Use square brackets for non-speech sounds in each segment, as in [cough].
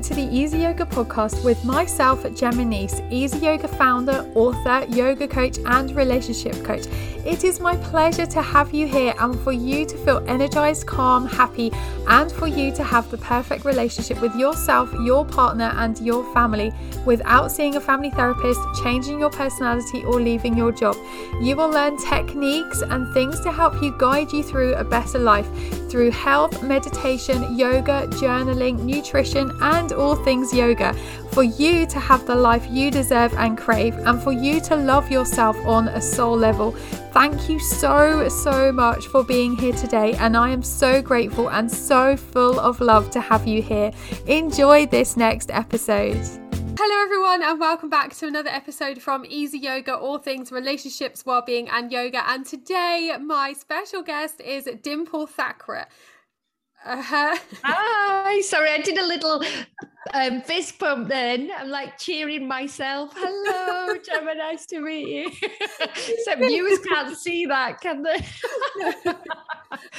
to the Easy Yoga podcast with myself, Gemma Nice, Easy Yoga founder, author, yoga coach, and relationship coach. It is my pleasure to have you here and for you to feel energized, calm, happy, and for you to have the perfect relationship with yourself, your partner, and your family without seeing a family therapist, changing your personality, or leaving your job. You will learn techniques and things to help you guide you through a better life through health, meditation, yoga, journaling, nutrition, and all things yoga for you to have the life you deserve and crave, and for you to love yourself on a soul level. Thank you so, so much for being here today, and I am so grateful and so full of love to have you here. Enjoy this next episode. Hello, everyone, and welcome back to another episode from Easy Yoga, all things relationships, well-being, and yoga. And today, my special guest is Dimple Thakrar. Uh-huh. Hi, sorry, I did a little um, fist pump then. I'm like cheering myself. Hello, Gemma, nice to meet you. [laughs] Some viewers can't see that, can they? [laughs]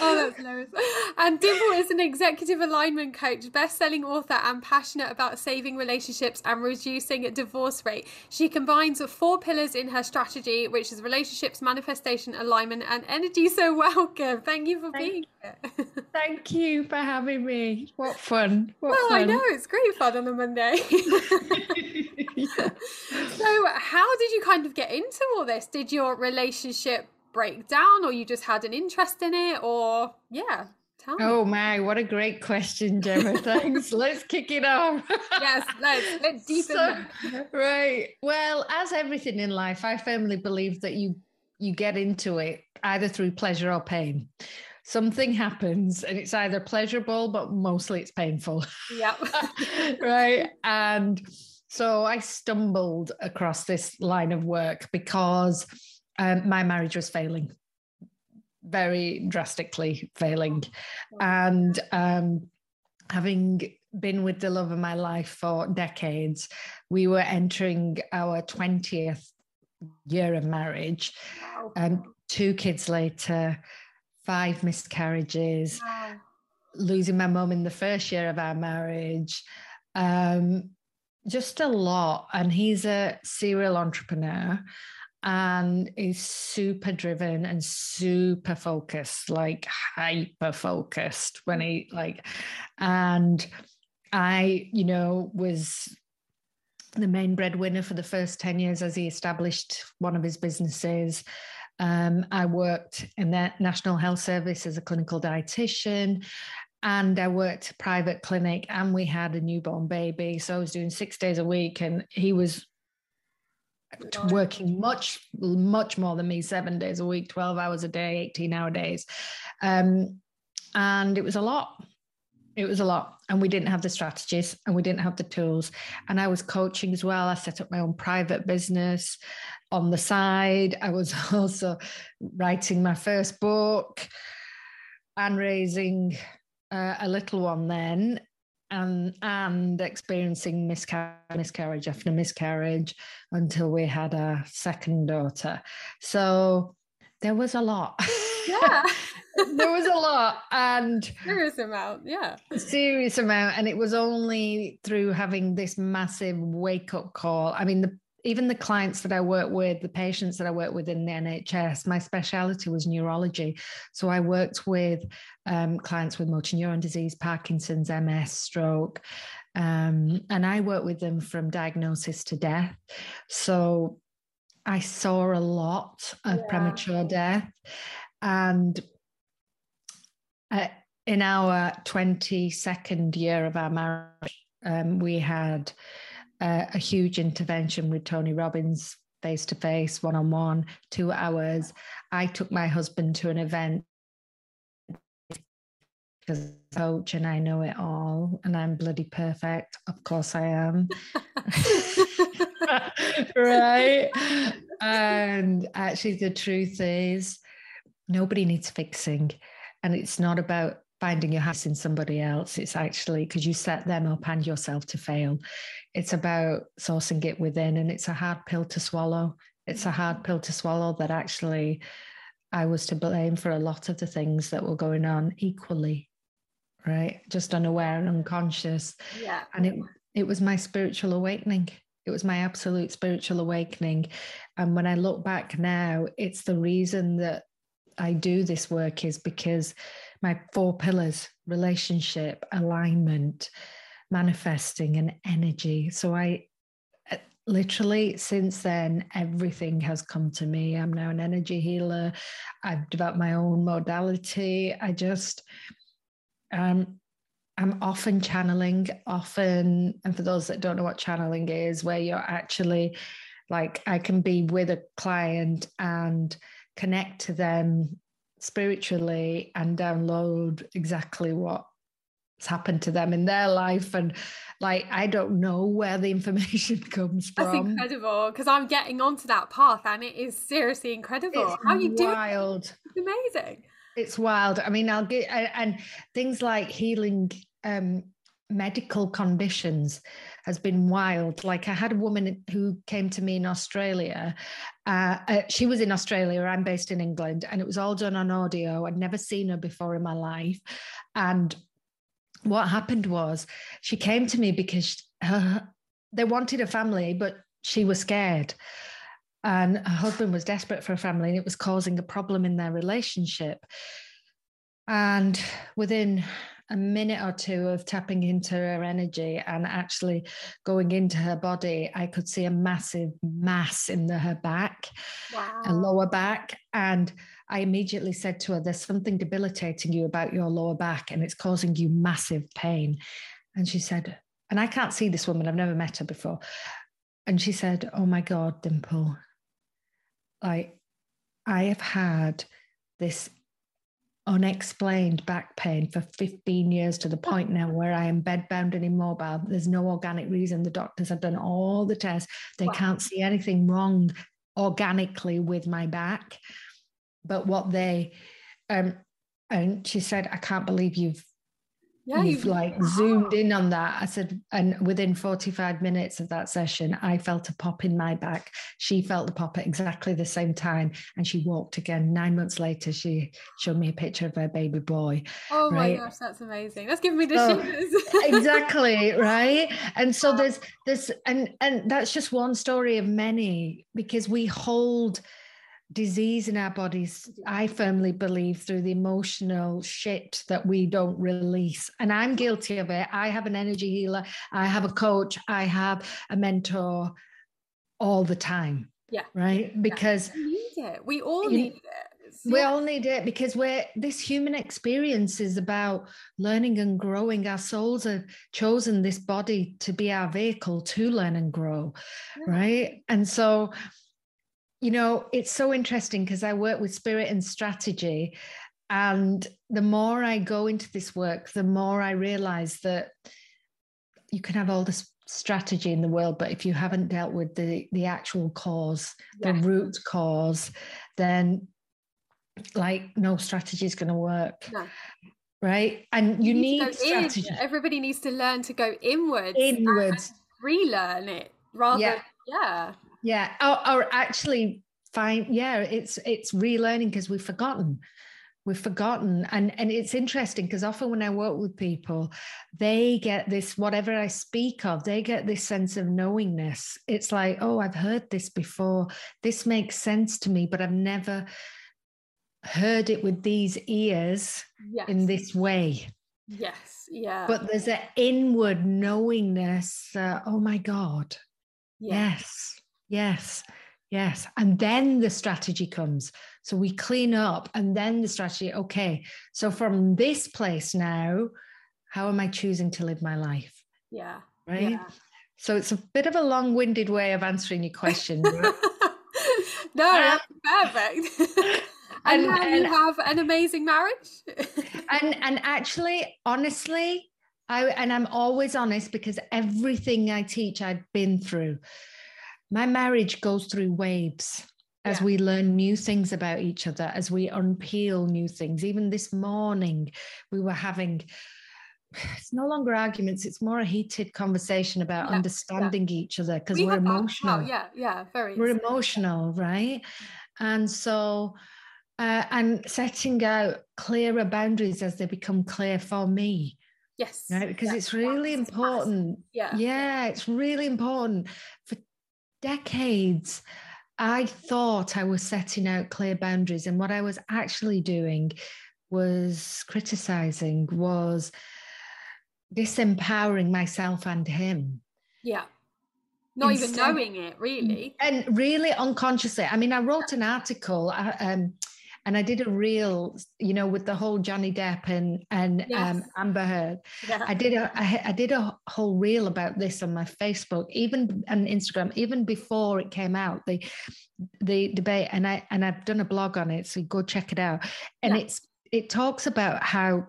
oh, that's hilarious. And Dimple is an executive alignment coach, best-selling author, and passionate about saving relationships and reducing divorce rate. She combines four pillars in her strategy, which is relationships, manifestation, alignment, and energy. So welcome. Thank you for thank, being here. [laughs] thank you for having me. What fun. What well, fun. I know it's great fun on a Monday. yeah. [laughs] [laughs] So, how did you kind of get into all this? Did your relationship break down, or you just had an interest in it, or yeah? Tell me. Oh my, what a great question, Gemma. [laughs] Thanks. let's kick it off. yes, let's let's deepen. So, right. Well, as everything in life, I firmly believe that you you get into it either through pleasure or pain something happens and it's either pleasurable but mostly it's painful. Yeah [laughs] right? And so i stumbled across this line of work because um, my marriage was failing. Very drastically failing. And um, having been with the love of my life for decades we were entering our 20th year of marriage. And um, two kids later five miscarriages wow. losing my mum in the first year of our marriage um, just a lot and he's a serial entrepreneur and is super driven and super focused, like hyper focused when he like, and I, you know, was the main breadwinner for the first 10 years as he established one of his businesses. Um, I worked in the National Health Service as a clinical dietitian and I worked private clinic and we had a newborn baby. So I was doing six days a week and he was working much much more than me seven days a week 12 hours a day 18 hour days. Um, and it was a lot. It was a lot. And we didn't have the strategies and we didn't have the tools. And i was coaching as well. I set up my own private business on the side i was [laughs] also writing my first book and raising uh, a little one then and and experiencing miscarriage, miscarriage after miscarriage until we had a second daughter. So there was a lot. Yeah. [laughs] there was a lot and serious amount yeah serious amount and it was only through having this massive wake up call i mean the even the clients that I work with, the patients that I work with in the NHS, my speciality was neurology. So I worked with um, clients with motor neuron disease, Parkinson's, MS, stroke. Um, and I work with them from diagnosis to death. So I saw a lot of yeah. premature death. And uh, in our 22nd year of our marriage, um, we had uh, a huge intervention with Tony Robbins face to face, one on one, two hours. I took my husband to an event because coach and I know it all and I'm bloody perfect. Of course I am. [laughs] right. And actually, the truth is, nobody needs fixing. And it's not about finding your happiness in somebody else. It's actually because you set them up and yourself to fail. It's about sourcing it within, and it's a hard pill to swallow. It's a hard mm-hmm. pill to swallow that actually I was to blame for a lot of the things that were going on equally right? Just unaware and unconscious. Yeah. And it it was my spiritual awakening. It was my absolute spiritual awakening. And when I look back now, it's the reason that I do this work is because my four pillars relationship, alignment, manifesting, and energy. So I uh, literally since then everything has come to me. I'm now an energy healer. I've developed my own modality. I just um i'm often channeling often and for those that don't know what channeling is where you're actually like i can be with a client and connect to them spiritually and download exactly happened to them in their life and like i don't know where the information [laughs] comes from that's incredible because i'm getting onto that path and it is seriously incredible it's how you do wild it's amazing it's wild i mean i'll get and things like healing um medical conditions has been wild. Like I had a woman who came to me in Australia. Uh, uh, she was in Australia. I'm based in England, and it was all done on audio. I'd never seen her before in my life, and what happened was she came to me because her, they wanted a family, but she was scared. And her husband was desperate for a family, and it was causing a problem in their relationship. And within a minute or two of tapping into her energy and actually going into her body, I could see a massive mass in the, her back, wow. a lower back. And I immediately said to her, There's something debilitating you about your lower back, and it's causing you massive pain. And she said, And I can't see this woman, I've never met her before. And she said, Oh my God, Dimple, like I have had this unexplained back pain for 15 years to the point now where I am bedbound and immobile. There's no organic reason. The doctors have done all the tests. They wow. can't see anything wrong organically with my back. But what they, um, and she said, I can't believe you've yeah, you've like zoomed in on that. I said, and within 45 minutes of that session, I felt a pop in my back. She felt the pop at exactly the same time. And she walked again. Nine months later, she showed me a picture of her baby boy. Oh right? my gosh, that's amazing. That's giving me the oh, shivers. [laughs] exactly, right? And so there's this, and and that's just one story of many because we hold disease in our bodies, I firmly believe, through the emotional shit that we don't release. And I'm guilty of it. I have an energy healer, I have a coach, I have a mentor all the time. Yeah. Right. Because we need it. We all need it. We all need it because we're this human experience is about learning and growing. Our souls have chosen this body to be our vehicle to learn and grow. Yeah. Right. And so you know, it's so interesting because I work with spirit and strategy. And the more I go into this work, the more I realize that you can have all this strategy in the world, but if you haven't dealt with the, the actual cause, the root cause, then like no strategy is going to work. No. Right. And you, you need, need strategy. In. Everybody needs to learn to go inwards. Inwards. relearn it rather. Yeah. yeah yeah. Or, or actually find yeah it's it's relearning because we've forgotten. We've forgotten. And and it's interesting because often when i work with people they get this whatever i speak of they get this sense of knowingness. It's like oh i've heard this before. This makes sense to me but i've never heard it with these ears yes. in this way. Yes. Yeah. But there's an inward knowingness uh, oh my god. Yes Yes. Yes. And then the strategy comes. So we clean up and then the strategy. Okay. So from this place now, how am I choosing to live my life? Yeah. Right. Yeah. So it's a bit of a long winded way of answering your question. [laughs] no, um, that's perfect. [laughs] and, and and, you have an amazing marriage. [laughs] and and actually, honestly, I and I'm always honest because everything I teach I've been through my marriage goes through waves as yeah. we learn new things about each other, as we unpeel new things. Even this morning, we were having it's no longer arguments it's more a heated conversation about yeah, understanding yeah. each other because we are emotional yeah yeah very we're emotional right and so uh, and setting out clearer boundaries as they become clear for me. Yes. Right. Because it's really important. Yeah. Yeah. It's really important. For decades, I thought I was setting out clear boundaries. And what I was actually doing was criticizing, was disempowering myself and him. Yeah. Not Instead, even knowing it, really. And really unconsciously. I mean, I wrote an article. Uh, um, and I did a reel, you know, with the whole Johnny Depp and and um, yes. um, Amber Heard. Yeah. I did a I, I did a whole reel about this on my Facebook, even on Instagram, even before it came out. The the debate, and I and I've done a blog on it, so go check it out. And yeah. it's it talks about how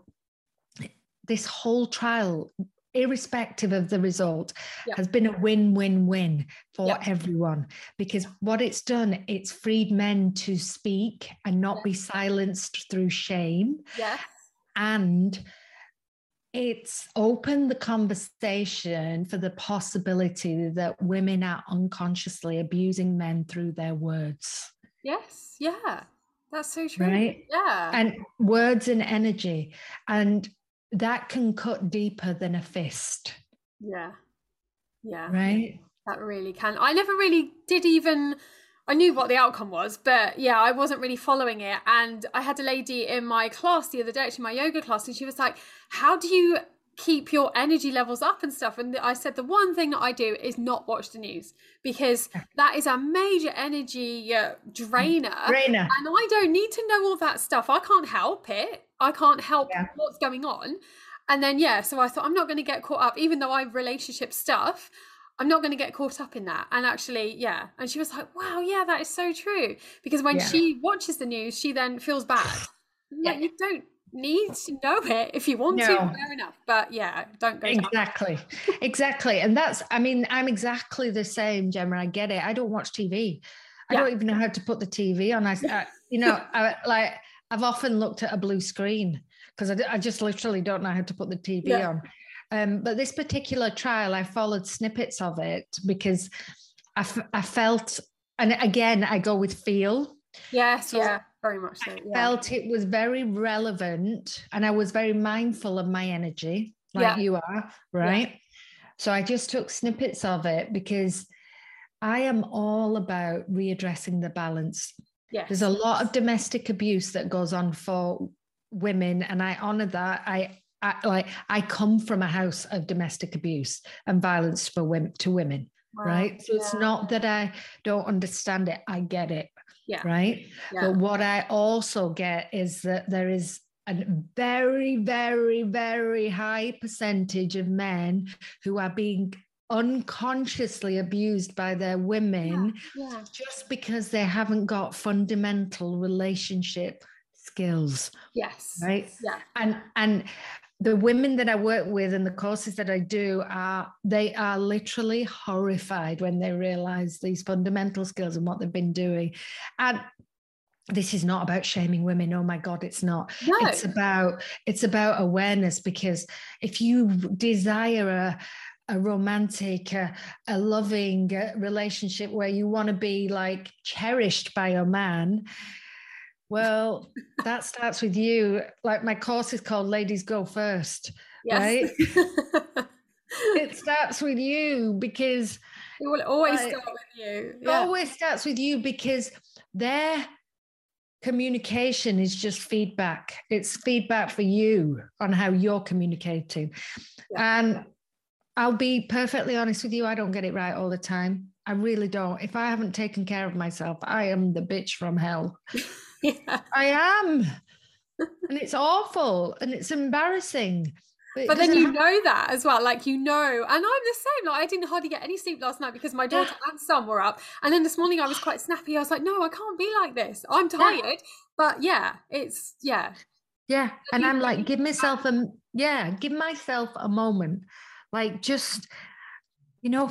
this whole trial irrespective of the result, yeah. has been a win win win for yeah. everyone. Because what it's done, it's freed men to speak and not yeah. be silenced through shame. Yeah. And it's opened the conversation for the possibility that women are unconsciously abusing men through their words. Yes. Yeah. That's so true. Right. Yeah. And words and energy. And that can cut deeper than a fist. Yeah. Yeah. Right. That really can. I never really did even I knew what the outcome was, but yeah, I wasn't really following it. And I had a lady in my class the other day, actually my yoga class, and she was like, How do you keep your energy levels up and stuff? And I said, The one thing that I do is not watch the news because that is a major energy uh, drainer. Drainer. And I don't need to know all that stuff. I can't help it. I can't help yeah. what's going on. And then, yeah, so I thought I'm not going to get caught up, even though I have relationship stuff. I'm not going to get caught up in that. And actually, yeah. And she was like, wow, yeah, that is so true. Because when yeah. she watches the news, she then feels bad. [sighs] yeah, you don't need to know it if you want no. to fair enough but yeah don't go exactly exactly and that's i mean i'm exactly the same gemma i get it i don't watch tv i yeah. don't even know how to put the tv on i, I uh, you know [laughs] I, like I've often looked at a blue screen because I, I, just literally don't know how to put the TV yeah. on. Um, but this particular trial, I followed snippets of it because I, f- I felt, and again, I go with feel. Yes, so yeah, very much so. Yeah. I felt it was very relevant and I was very mindful of my energy, like yeah. you are, right? Yeah. So I just took snippets of it because I am all about readdressing the balance Yes. There's a lot of domestic abuse that goes on for women, and I honor that. I, I like I come from a house of domestic abuse and violence for women to women, wow. right? So yeah. it's not that I don't understand it; I get it, yeah. right? Yeah. But what I also get is that there is a very, very, very high percentage of men who are being unconsciously abused by their women yeah, yeah. just because they haven't got fundamental relationship skills yes right yeah and and the women that I work with and the courses that I do are they are literally horrified when they realize these fundamental skills and what they've been doing. And this is not about shaming women. Oh my God, it's not. No. It's about it's about awareness because if you desire a a romantic, a, a loving relationship where you want to be like cherished by your man, well, that starts with you. Like my course is called Ladies Go First, yes. right? [laughs] it starts with you because it will always like, start with you. Yeah. Always starts with you because their communication is just feedback. It's feedback for you on how you're communicating. Yeah. And I'll be perfectly honest with you, I don't get it right all the time. I really don't. If I haven't taken care of myself, I am the bitch from hell. [laughs] yeah. I am. and it's awful and it's embarrassing. But, but then you have- know that as well. Like, you know, and I'm the same. Like, I didn't hardly get any sleep last night because my daughter and son were up. And then this morning I was quite snappy. I was like, no, I can't be like this. I'm tired. Yeah. But yeah, it's, yeah. Yeah. And I'm like, give myself a, yeah, give myself a moment like just, you know,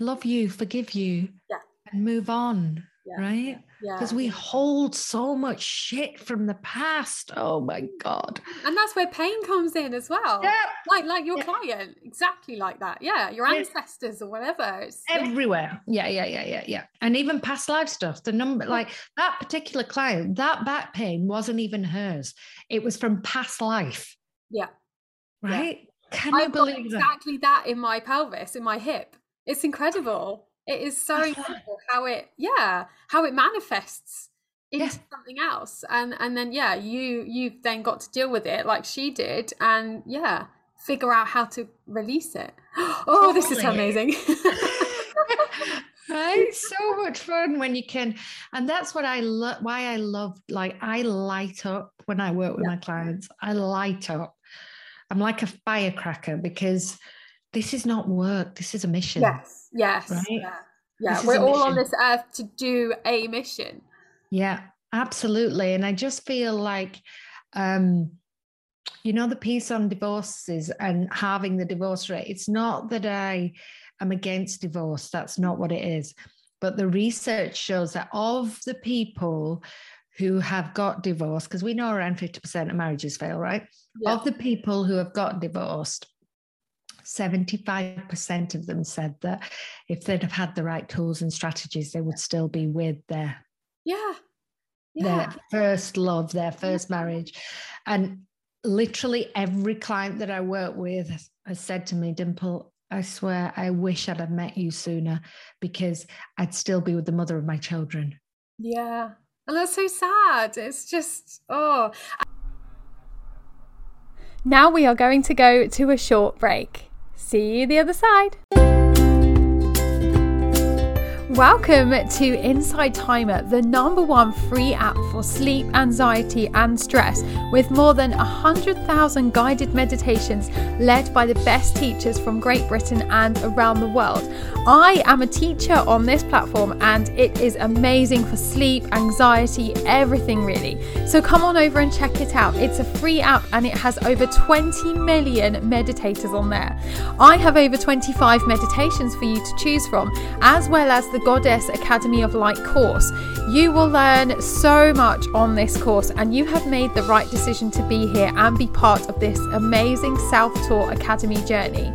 love you, forgive you, yeah. and move on. Yeah. Right. because yeah. we hold so much shit from the past. Oh my god! And that's where pain comes in as well. Yeah, like like your client, exactly like that. Yeah, your ancestors or whatever. It's everywhere. Yeah, yeah, yeah, yeah, yeah. And even past life stuff. The number, like that particular client, that back pain wasn't even hers. It was from past life. Yeah. Right. Can I've you believe exactly that? in my pelvis, in my hip? It's incredible. It is so incredible how it, yeah, how it manifests into yeah. something else, and and then yeah, you you've then got to deal with it like she did, and yeah, figure out how to release it. [gasps] Oh, totally. this is amazing. [laughs] right so much fun when you can and that's what i love why i love like i light up when i work with yeah. my clients i light up i'm like a firecracker because this is not work. This is a mission. Yes yes right? yeah, yeah. we're all on this earth to do a mission. Yeah absolutely. And i just feel like um you know the piece on divorces and halving the divorce rate it's not that i am against divorce. That's not what it is. But the research shows that of the people who have got divorced because we know around 50% of marriages fail right yeah. of the people who have got divorced 75% of them said that if they'd have had the right tools and strategies, they would still be with their yeah, yeah. their first love, their first marriage. And literally every client that I work with has said to me, Dimple, I swear I wish I'd have met you sooner because I'd still be with the mother of my children. Yeah. And that's so sad. It's just, oh. Now we are going to go to a short break. See you the other side. Welcome to Insight Timer, the number one free app for sleep, anxiety, and stress, with more than 100,000 guided meditations led by the best teachers from Great Britain and around the world. I am a teacher on this platform, and it is amazing for sleep, anxiety, everything really. So come on over and check it out. It's a free app and it has over 20 million meditators on there. I have over 25 meditations for you to choose from, as well as the Goddess Academy of Light course. You will learn so much on this course, and you have made the right decision to be here and be part of this amazing self taught academy journey.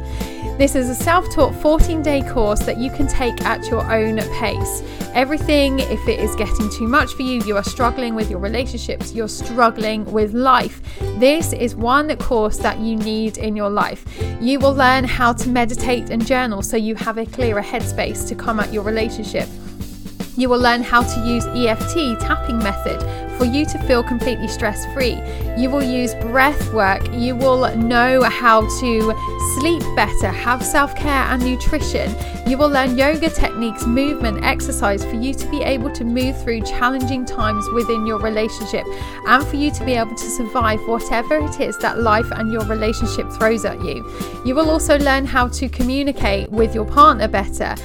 This is a self taught 14 day course that you can take at your own pace. Everything, if it is getting too much for you, you are struggling with your relationships, you're struggling with life, this is one course that you need in your life. You will learn how to meditate and journal so you have a clearer headspace to come at your relationship. You will learn how to use EFT tapping method for you to feel completely stress free. You will use breath work. You will know how to sleep better, have self care and nutrition. You will learn yoga techniques, movement, exercise for you to be able to move through challenging times within your relationship and for you to be able to survive whatever it is that life and your relationship throws at you. You will also learn how to communicate with your partner better.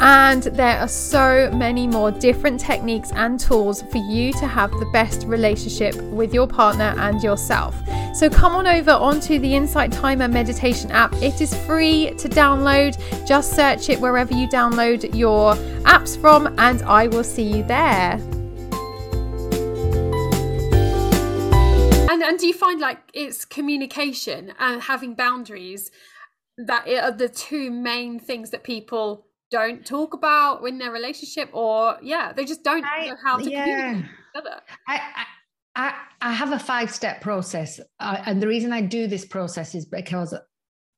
And there are so many more different techniques and tools for you to have the best best relationship with your partner and yourself. So come on over onto the Insight Timer meditation app. It is free to download. Just search it wherever you download your apps from, and I will see you there. And, and do you find like it's communication and having boundaries that are the two main things that people don't talk about in their relationship or yeah they just don't I, know how to yeah. communicate I, I, I have a five step process. And the reason I do this process is because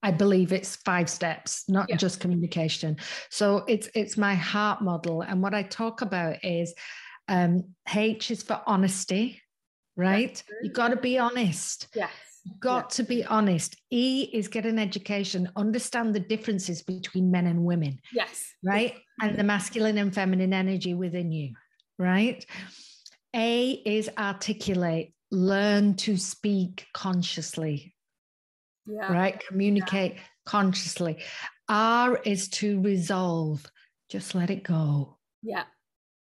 I believe it's five steps, not yeah. just communication. So it's it's my heart model. And what I talk about is um, H is for honesty, right? You've got to be honest. Yes. You've got yeah. to be honest. E is get an education, understand the differences between men and women. Yes. Right. And the masculine and feminine energy within you. Right. A is articulate, learn to speak consciously. Yeah. Right? Communicate yeah. consciously. R is to resolve, just let it go. Yeah.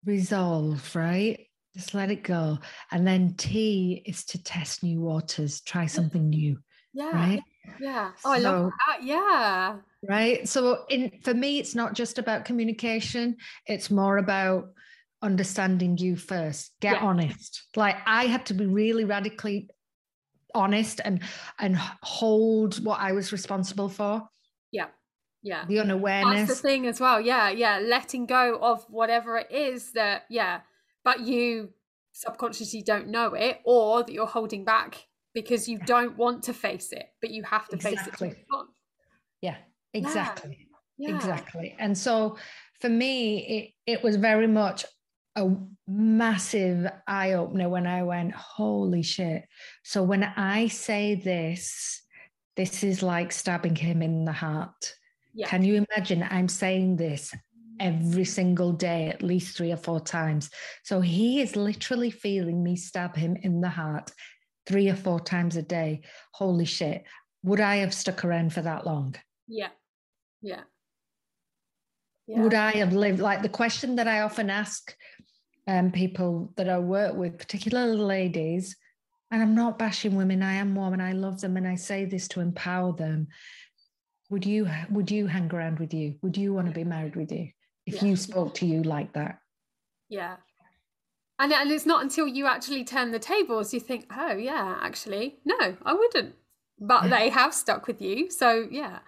Resolve, right? Just let it go. And then T is to test new waters, try something new. Yeah. Right? Yeah. Oh, so, I love that. Yeah. Right. So in for me, it's not just about communication, it's more about understanding you first. Get Yeah. honest. Like I had to be really radically honest and and hold what I was responsible for. Yeah. Yeah. The That's the thing as well. Yeah. Yeah. Letting go of whatever it is that, yeah, but you subconsciously don't know it or that you're holding back because you don't want to face it, but you have to face it. Exactly. Yeah, exactly. Yeah. Exactly. And so for me, it, it was very much a massive eye opener when I went, holy shit. So when I say this, this is like stabbing him in the heart. Yeah. Can you imagine? I'm saying this every single day, at least three or four times. So he is literally feeling me stab him in the heart three or four times a day. Holy shit. Would I have stuck around for that long? Yeah. Yeah. Would I have lived like the question that I often ask um, people that I work with, particularly ladies, and I'm not bashing women, I am one and I love them and I say this to empower them. Would you would you hang around with you? Would you want to be married with you if Yeah. you spoke to you like that? Yeah. And, and it's not until you actually turn the tables you think, oh, yeah, actually, no, I wouldn't. But Yeah. they have stuck with you. So, yeah,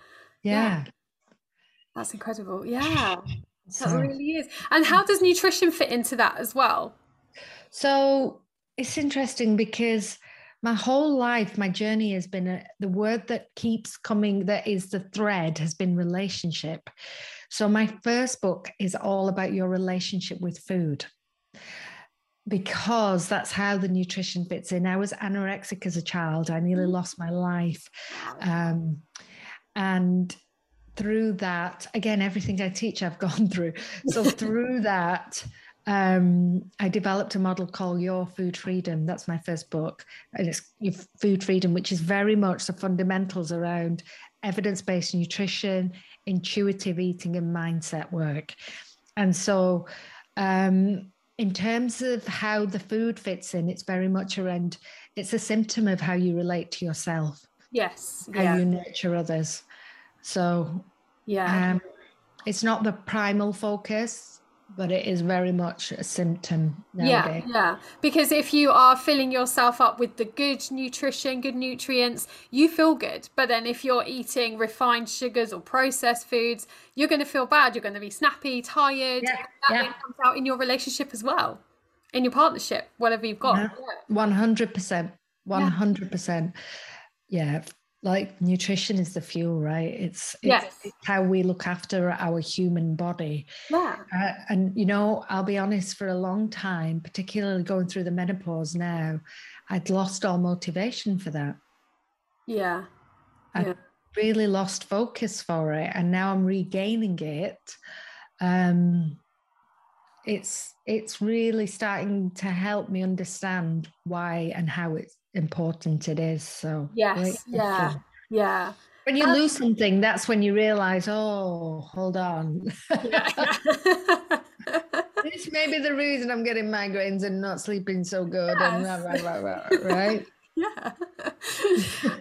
Yeah. that's incredible. Yeah, that So- really is. And how does nutrition fit into that as well? So it's interesting because my whole life, my journey has been a, the word that keeps coming, that is the thread, has been relationship. So my first book is all about your relationship with food because that's how the nutrition fits in. I was anorexic as a child, I nearly lost my life. Um, and through that, again, everything I teach, I've [laughs] gone through. So through [laughs] that, um, I developed a model called Your Food Freedom. That's my first book. And it's Your Food Freedom, which is very much the fundamentals around evidence based nutrition, intuitive eating, and mindset work. And so, um, in terms of how the food fits in, it's very much around it's a symptom of how you relate to yourself, Yes. how Yeah. you nurture others. So, Yeah. um, it's not the primal focus, but it is very much a symptom Yeah, nowadays. yeah. Because if you are filling yourself up with the good nutrition, good nutrients, you feel good. But then if you're eating refined sugars or processed foods, you're going to feel bad. You're going to be snappy, tired. Yeah, that yeah. comes out in your relationship as well, in your partnership, whatever you've got. Yeah. One hundred percent, one hundred percent. Yeah, like nutrition is the fuel, right? It's, it's, Yes. it's how we look after our human body. Yeah. Uh, and you know, I'll be honest, for a long time, particularly going through the menopause now, I'd lost all motivation for that. Yeah. I Yeah. really lost focus for it, and now I'm regaining it. Um, it's it's really starting to help me understand why and how it's important it is. So Yes. Yeah. Yeah. When you Um, lose something, that's when you realize, oh, hold on. Yeah. [laughs] this may be the reason I'm getting migraines and not sleeping so good. And Yes. rah, rah, rah, rah, [laughs] right? Yeah.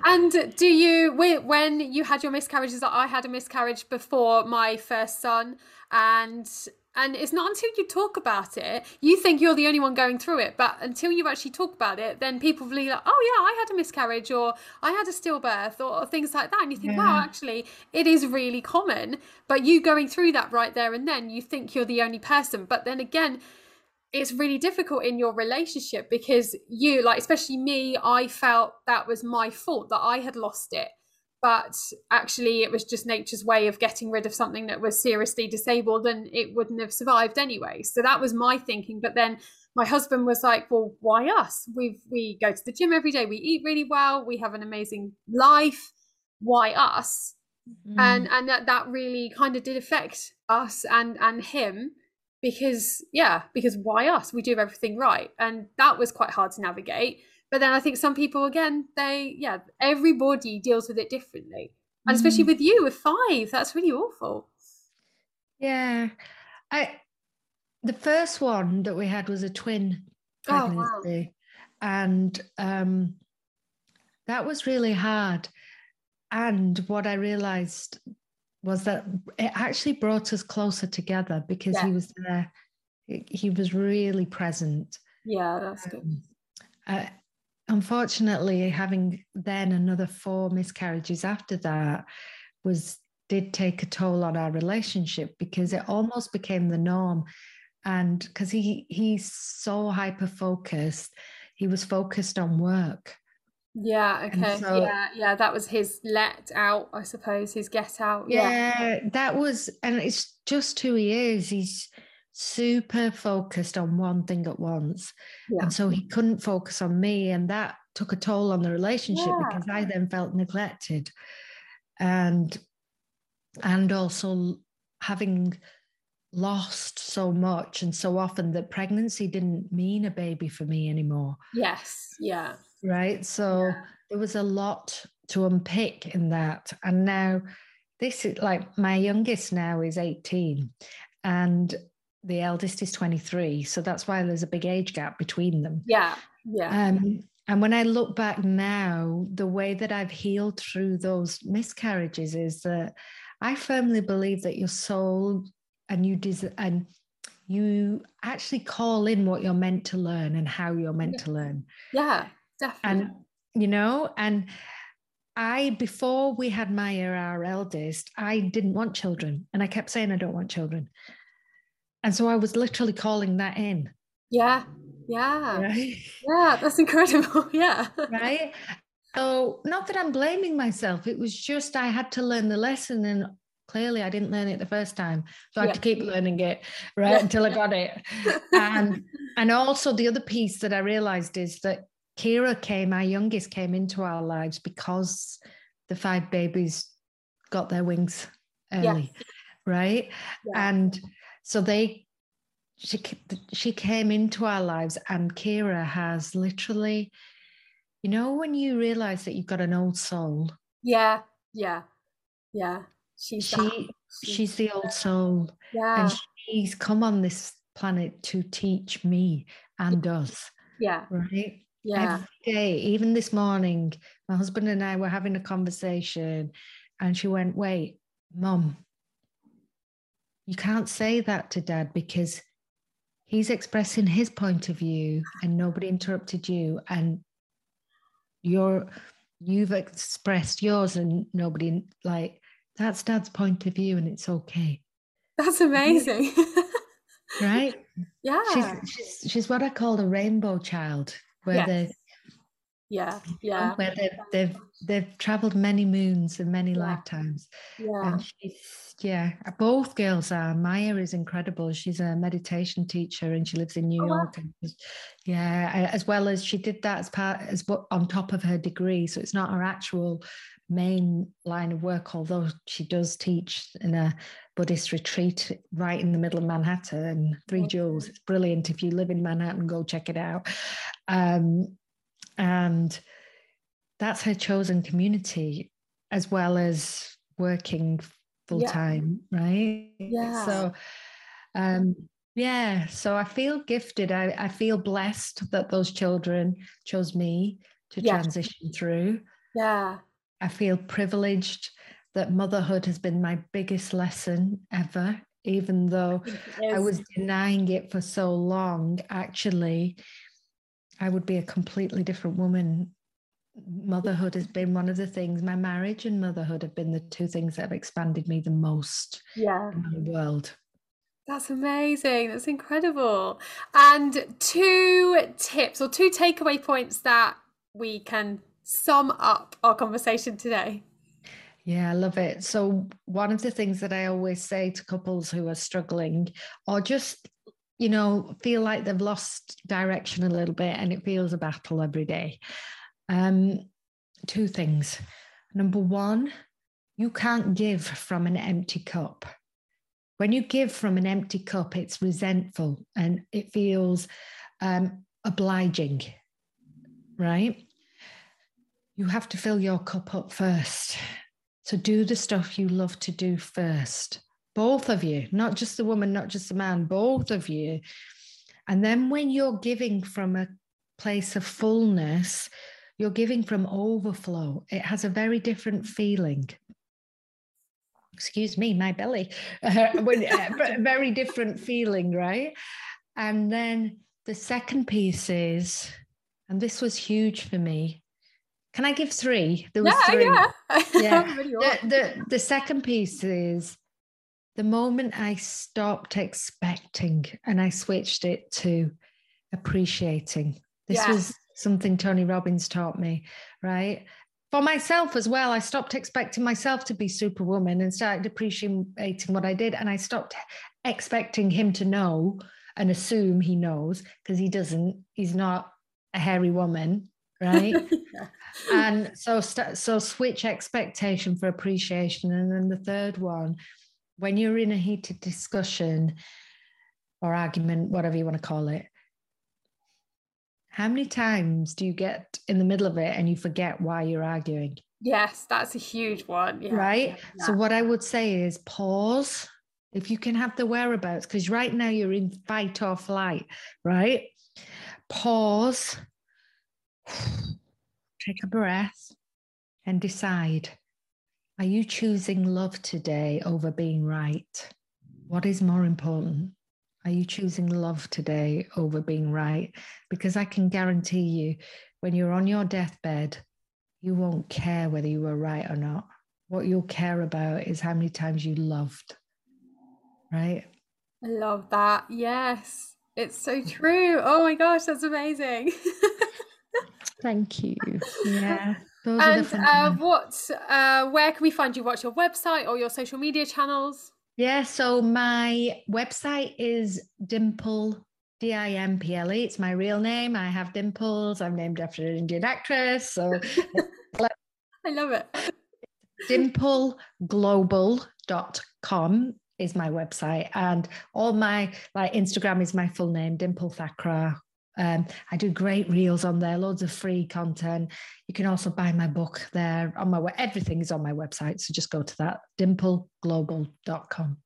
and do you whe- when you had your miscarriages I had a miscarriage before my first son and and it's not until you talk about it you think you're the only one going through it but until you actually talk about it then people will be like oh yeah I had a miscarriage or I had a stillbirth or, or things like that. And you think wow actually it is really common. But you going through that right there and then you think you're the only person. But then again it's really difficult in your relationship because you like especially me i felt that was my fault that i had lost it but actually it was just nature's way of getting rid of something that was seriously disabled and it wouldn't have survived anyway. So that was my thinking but then my husband was like well why us? We we go to the gym every day we eat really well we have an amazing life why us? Mm. and and that, that really kind of did affect us and and him because yeah because why us? We do everything right. And that was quite hard to navigate but then i think some people again they yeah everybody deals with it differently and especially Mm. with you with five that's really awful Yeah. I the first one that we had was a twin Oh, wow. And um that was really hard. And what I realized was that it actually brought us closer together because he was there he was really present. Yeah, that's good. Um, uh, unfortunately, having then another four miscarriages after that was did take a toll on our relationship because it mm-hmm. almost became the norm. And because he he's so hyper focused, he was focused on work. Yeah, okay. So, yeah, yeah, that was his let out, I suppose, his get out. Yeah, yeah, that was and it's just who he is. He's super focused on one thing at once. Yeah. And so he couldn't focus on me. And that took a toll on the relationship yeah. because I then felt neglected. And and also having lost so much and so often that pregnancy didn't mean a baby for me anymore. Yes. Yeah. Right. So yeah. there was a lot to unpick in that. And now this is like my youngest now is 18 and the eldest is 23 so that's why there's a big age gap between them yeah yeah um, and when i look back now the way that i've healed through those miscarriages is that i firmly believe that your soul and you des- and you actually call in what you're meant to learn and how you're meant yeah. to learn yeah definitely and you know and I, before we had Maya, our eldest, I didn't want children. And I kept saying, I don't want children. And so I was literally calling that in. Yeah. Yeah. Right? Yeah. That's incredible. [laughs] Yeah. Right. So, not that I'm blaming myself, it was just I had to learn the lesson. And clearly I didn't learn it the first time. So I had to keep learning it, [laughs] right, yeah. until I got it. And [laughs] and also the other piece that I realized is that Kira came, our youngest came into our lives because the five babies got their wings early. Right. And so they she she came into our lives and Kira has literally you know when you realize that you've got an old soul. Yeah yeah yeah. She's she she's the old soul. Yeah. And she's come on this planet to teach me and us yeah. right? Yeah. Every day even this morning my husband and I were having a conversation and she went wait mom you can't say that to dad because he's expressing his point of view and nobody interrupted you and you're you've expressed yours and nobody like that's dad's point of view and it's okay. That's amazing. Right? [laughs] Yeah. She's, she's, she's what i call a rainbow child where yes. Yeah yeah. where they've they've they've traveled many moons and many yeah. lifetimes. Yeah. Yeah both girls are. Maya is incredible. She's a meditation teacher and she lives in new oh, york wow. yeah as well as she did that as part as on top of her degree. So it's not her actual main line of work although she does teach in a buddhist retreat right in the middle of manhattan three jewels. it's brilliant. If you live in manhattan go check it out. Um, and that's her chosen community as well as working full time yeah. right yeah. so um yeah so i feel gifted. I, I feel blessed that those children chose me to yeah. transition through. Yeah. I feel privileged that motherhood has been my biggest lesson ever even though I was denying it for so long, actually, I would be a completely different woman. Motherhood has been one of the things, my marriage and motherhood have been the two things that have expanded me the most yeah. in the world. That's amazing. That's incredible. And two tips or two takeaway points that we can sum up our conversation today. Yeah, I love it. So, one of the things that I always say to couples who are struggling or just you know, feel like they've lost direction a little bit and it feels a battle every day. Um, two things. Number one, you can't give from an empty cup. When you give from an empty cup, it's resentful and it feels um, obliging, right? You have to fill your cup up first. So do the stuff you love to do first both of you, not just the woman, not just the man, both of you. And then when you're giving from a place of fullness, you're giving from overflow. It has a very different feeling. Excuse me, my belly. [laughs] Uh, uh, [laughs] very different feeling, right? And then the second piece is, and this was huge for me. Can I give three? There was yeah, three. Yeah. [laughs] yeah. the, the, the second piece is the moment I stopped expecting and I switched it to appreciating. This was something Tony Robbins taught me, right? For myself as well, I stopped expecting myself to be superwoman and started appreciating what I did. And I stopped expecting him to know and assume he knows because he doesn't. He's not a hairy woman, right? [laughs] And so, so switch expectation for appreciation. And then the third one, when you're in a heated discussion or argument, whatever you want to call it, how many times do you get in the middle of it and you forget why you're arguing? Yes, that's a huge one. Yeah. Right. Yeah. So, what I would say is pause if you can have the whereabouts, because right now you're in fight or flight, right? Pause, [sighs] take a breath, and decide are you choosing love today over being right? What is more important? Are you choosing love today over being right? Because I can guarantee you, when you're on your deathbed, you won't care whether you were right or not. What you'll care about is how many times you loved, right? I love that. Yes, it's so true. Oh my gosh, that's amazing. [laughs] Thank you. [laughs] Yeah. And uh, what, uh, where can we find you? What's your website or your social media channels? Yeah, so my website is Dimple, D I M P L E. It's my real name. I have dimples. I'm named after an Indian actress. So [laughs] I love it. Dimpleglobal.com is my website. And all my like Instagram is my full name, Dimple Thakrar. Um, I do great reels on there, loads of free content. You can also buy my book there on my web. everything is on my website. So just go to that dimpleglobal.com.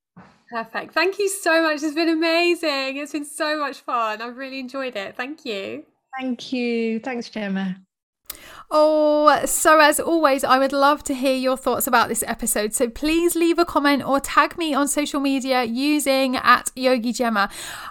Perfect. Thank you so much. It's been amazing. It's been so much fun. I've really enjoyed it. Thank you. Thank you. Thanks, Gemma. Oh, so as always, I would love to hear your thoughts about this episode. So please leave a comment or tag me on social media using at Yogi Gemma.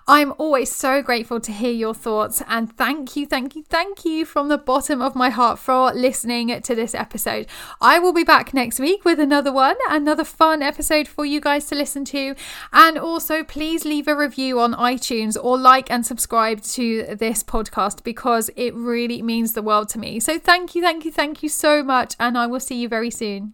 I'm always so grateful to hear your thoughts and thank you, thank you, thank you from the bottom of my heart for listening to this episode. I will be back next week with another one, another fun episode for you guys to listen to. And also, please leave a review on iTunes or like and subscribe to this podcast because it really means the world to me. So thank you, thank you, thank you so much. And I will see you very soon.